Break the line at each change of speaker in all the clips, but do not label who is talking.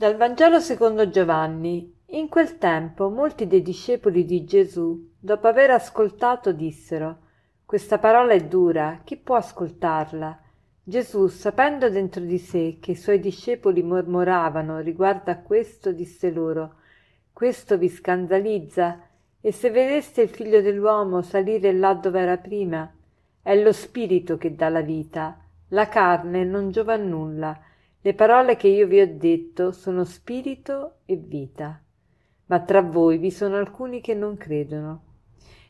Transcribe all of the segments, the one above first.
Dal Vangelo secondo Giovanni. In quel tempo molti dei discepoli di Gesù, dopo aver ascoltato, dissero Questa parola è dura, chi può ascoltarla? Gesù, sapendo dentro di sé che i suoi discepoli mormoravano riguardo a questo, disse loro Questo vi scandalizza? E se vedeste il figlio dell'uomo salire là dove era prima? È lo spirito che dà la vita, la carne non giova a nulla le parole che io vi ho detto sono spirito e vita, ma tra voi vi sono alcuni che non credono.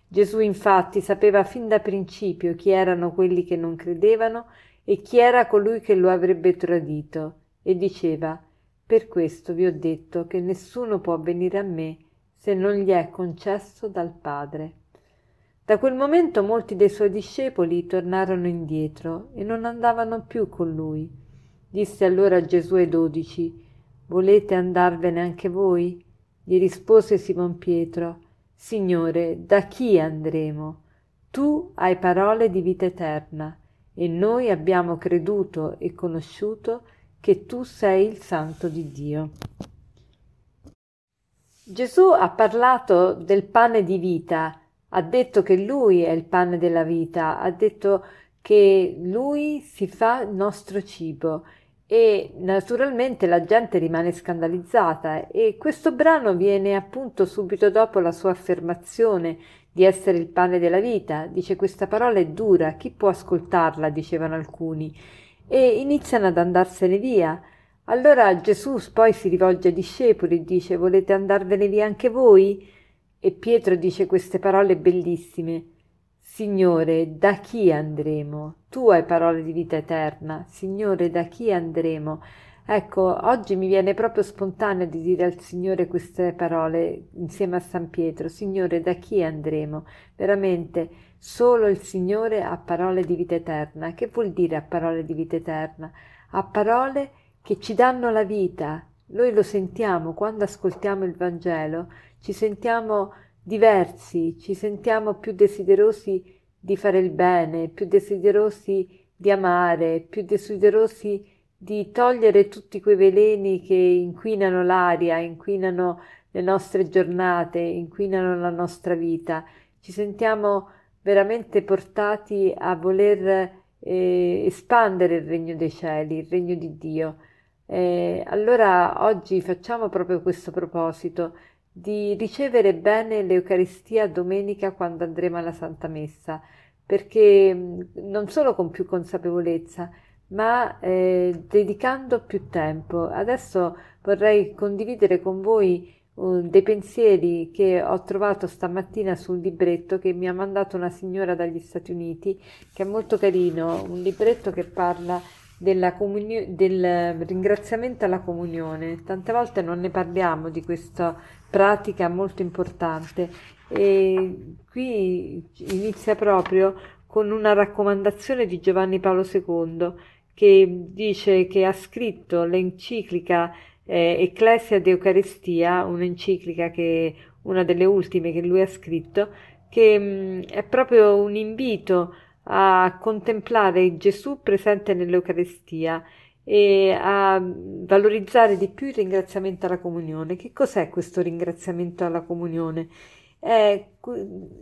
Gesù infatti sapeva fin da principio chi erano quelli che non credevano e chi era colui che lo avrebbe tradito, e diceva Per questo vi ho detto che nessuno può venire a me se non gli è concesso dal Padre. Da quel momento molti dei suoi discepoli tornarono indietro e non andavano più con lui Disse allora Gesù ai dodici, Volete andarvene anche voi? Gli rispose Simon Pietro, Signore, da chi andremo? Tu hai parole di vita eterna, e noi abbiamo creduto e conosciuto che tu sei il Santo di Dio. Gesù ha parlato del pane di vita, ha detto che Lui è il pane della vita, ha detto che Lui si fa nostro cibo e naturalmente la gente rimane scandalizzata e questo brano viene appunto subito dopo la sua affermazione di essere il pane della vita. Dice questa parola è dura, chi può ascoltarla? dicevano alcuni e iniziano ad andarsene via. Allora Gesù poi si rivolge ai discepoli e dice volete andarvene via anche voi? E Pietro dice queste parole bellissime. Signore, da chi andremo? Tu hai parole di vita eterna. Signore, da chi andremo? Ecco, oggi mi viene proprio spontaneo di dire al Signore queste parole insieme a San Pietro. Signore, da chi andremo? Veramente, solo il Signore ha parole di vita eterna. Che vuol dire ha parole di vita eterna? Ha parole che ci danno la vita. Noi lo sentiamo quando ascoltiamo il Vangelo, ci sentiamo diversi, ci sentiamo più desiderosi di fare il bene, più desiderosi di amare, più desiderosi di togliere tutti quei veleni che inquinano l'aria, inquinano le nostre giornate, inquinano la nostra vita. Ci sentiamo veramente portati a voler eh, espandere il regno dei cieli, il regno di Dio. Eh, allora oggi facciamo proprio questo proposito di ricevere bene l'Eucaristia domenica quando andremo alla Santa Messa, perché non solo con più consapevolezza, ma eh, dedicando più tempo. Adesso vorrei condividere con voi uh, dei pensieri che ho trovato stamattina sul libretto che mi ha mandato una signora dagli Stati Uniti, che è molto carino, un libretto che parla comunio- del ringraziamento alla comunione. Tante volte non ne parliamo di questa pratica molto importante e qui inizia proprio con una raccomandazione di Giovanni Paolo II che dice che ha scritto l'enciclica eh, Ecclesia de Eucaristia, un'enciclica che una delle ultime che lui ha scritto, che mh, mm, è proprio un invito a contemplare Gesù presente nell'Eucaristia e a valorizzare di più il ringraziamento alla comunione. Che cos'è questo ringraziamento alla comunione? È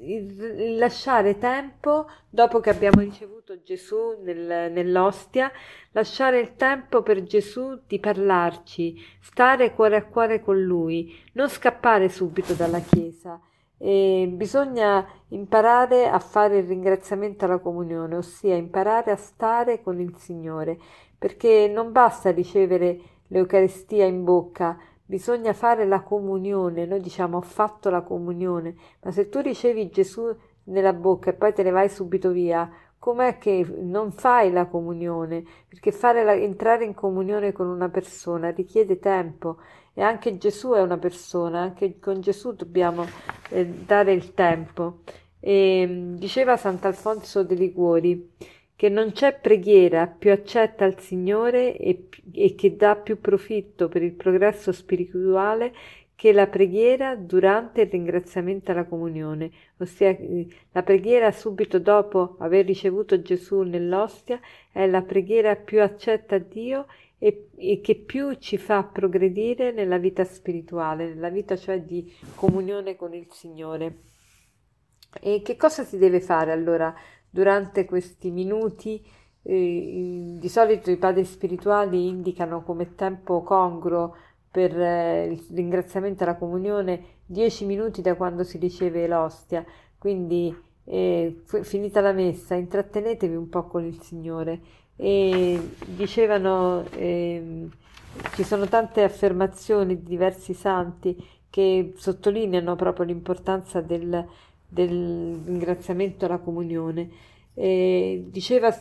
il lasciare tempo, dopo che abbiamo ricevuto Gesù nel, nell'ostia, lasciare il tempo per Gesù di parlarci, stare cuore a cuore con Lui, non scappare subito dalla Chiesa e bisogna imparare a fare il ringraziamento alla comunione, ossia imparare a stare con il Signore, perché non basta ricevere l'Eucaristia in bocca, bisogna fare la comunione. Noi diciamo ho fatto la comunione, ma se tu ricevi Gesù nella bocca e poi te ne vai subito via, com'è che non fai la comunione? Perché la, entrare in comunione con una persona richiede tempo e anche Gesù è una persona, anche con Gesù dobbiamo eh, dare il tempo. E, mm, diceva Sant'Alfonso de Liguori che non c'è preghiera più accetta al Signore e, e che dà più profitto per il progresso spirituale che la preghiera durante il ringraziamento alla comunione, ossia eh, la preghiera subito dopo aver ricevuto Gesù nell'ostia è la preghiera più accetta a Dio e, e, che più ci fa progredire nella vita spirituale, nella vita cioè di comunione con il Signore. E che cosa si deve fare allora durante questi minuti? Eh, di solito i padri spirituali indicano come tempo congruo per eh, il ringraziamento alla comunione 10 minuti da quando si riceve l'ostia, quindi eh, finita la messa intrattenetevi un po' con il Signore e dicevano eh, ci sono tante affermazioni di diversi santi che sottolineano proprio l'importanza del, del ringraziamento alla comunione. Eh, diceva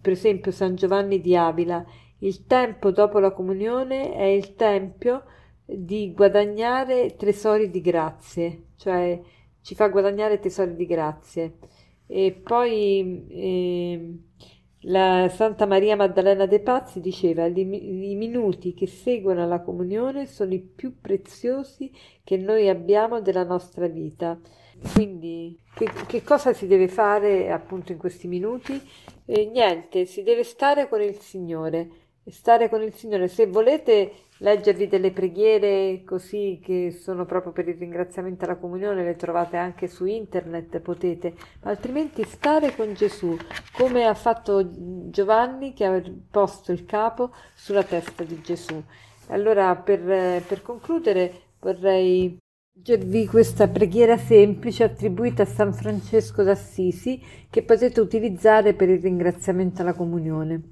per esempio San Giovanni di Avila, il tempo dopo la comunione è il tempo di guadagnare tesori di grazie, cioè ci fa guadagnare tesori di grazie. E poi eh, la Santa Maria Maddalena de Pazzi diceva: I minuti che seguono la comunione sono i più preziosi che noi abbiamo della nostra vita. Quindi, che, che cosa si deve fare appunto in questi minuti? Eh, niente, si deve stare con il Signore stare con il Signore. Se volete leggervi delle preghiere così che sono proprio per il ringraziamento alla comunione, le trovate anche su internet, potete, altrimenti stare con Gesù, come ha fatto Giovanni che ha posto il capo sulla testa di Gesù. Allora, per, per concludere, vorrei leggervi questa preghiera semplice attribuita a San Francesco d'Assisi che potete utilizzare per il ringraziamento alla comunione.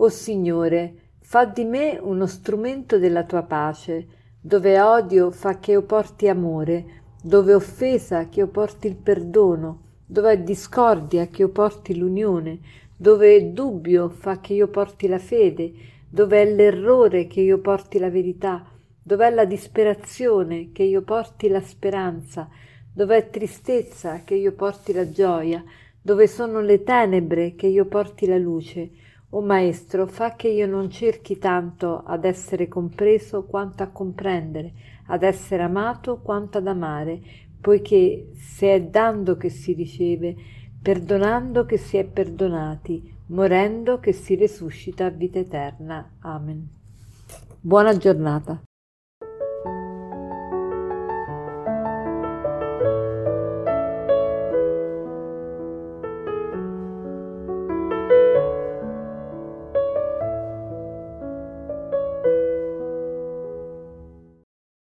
O Signore, fa di me uno strumento della tua pace, dove odio fa che io porti amore, dove offesa che io porti il perdono, dove è discordia che io porti l'unione, dove è dubbio fa che io porti la fede, dove è l'errore che io porti la verità, dove è la disperazione che io porti la speranza, dove è tristezza che io porti la gioia, dove sono le tenebre che io porti la luce, o Maestro, fa che io non cerchi tanto ad essere compreso quanto a comprendere, ad essere amato quanto ad amare, poiché se è dando che si riceve, perdonando che si è perdonati, morendo che si resuscita a vita eterna. Amen. Buona giornata.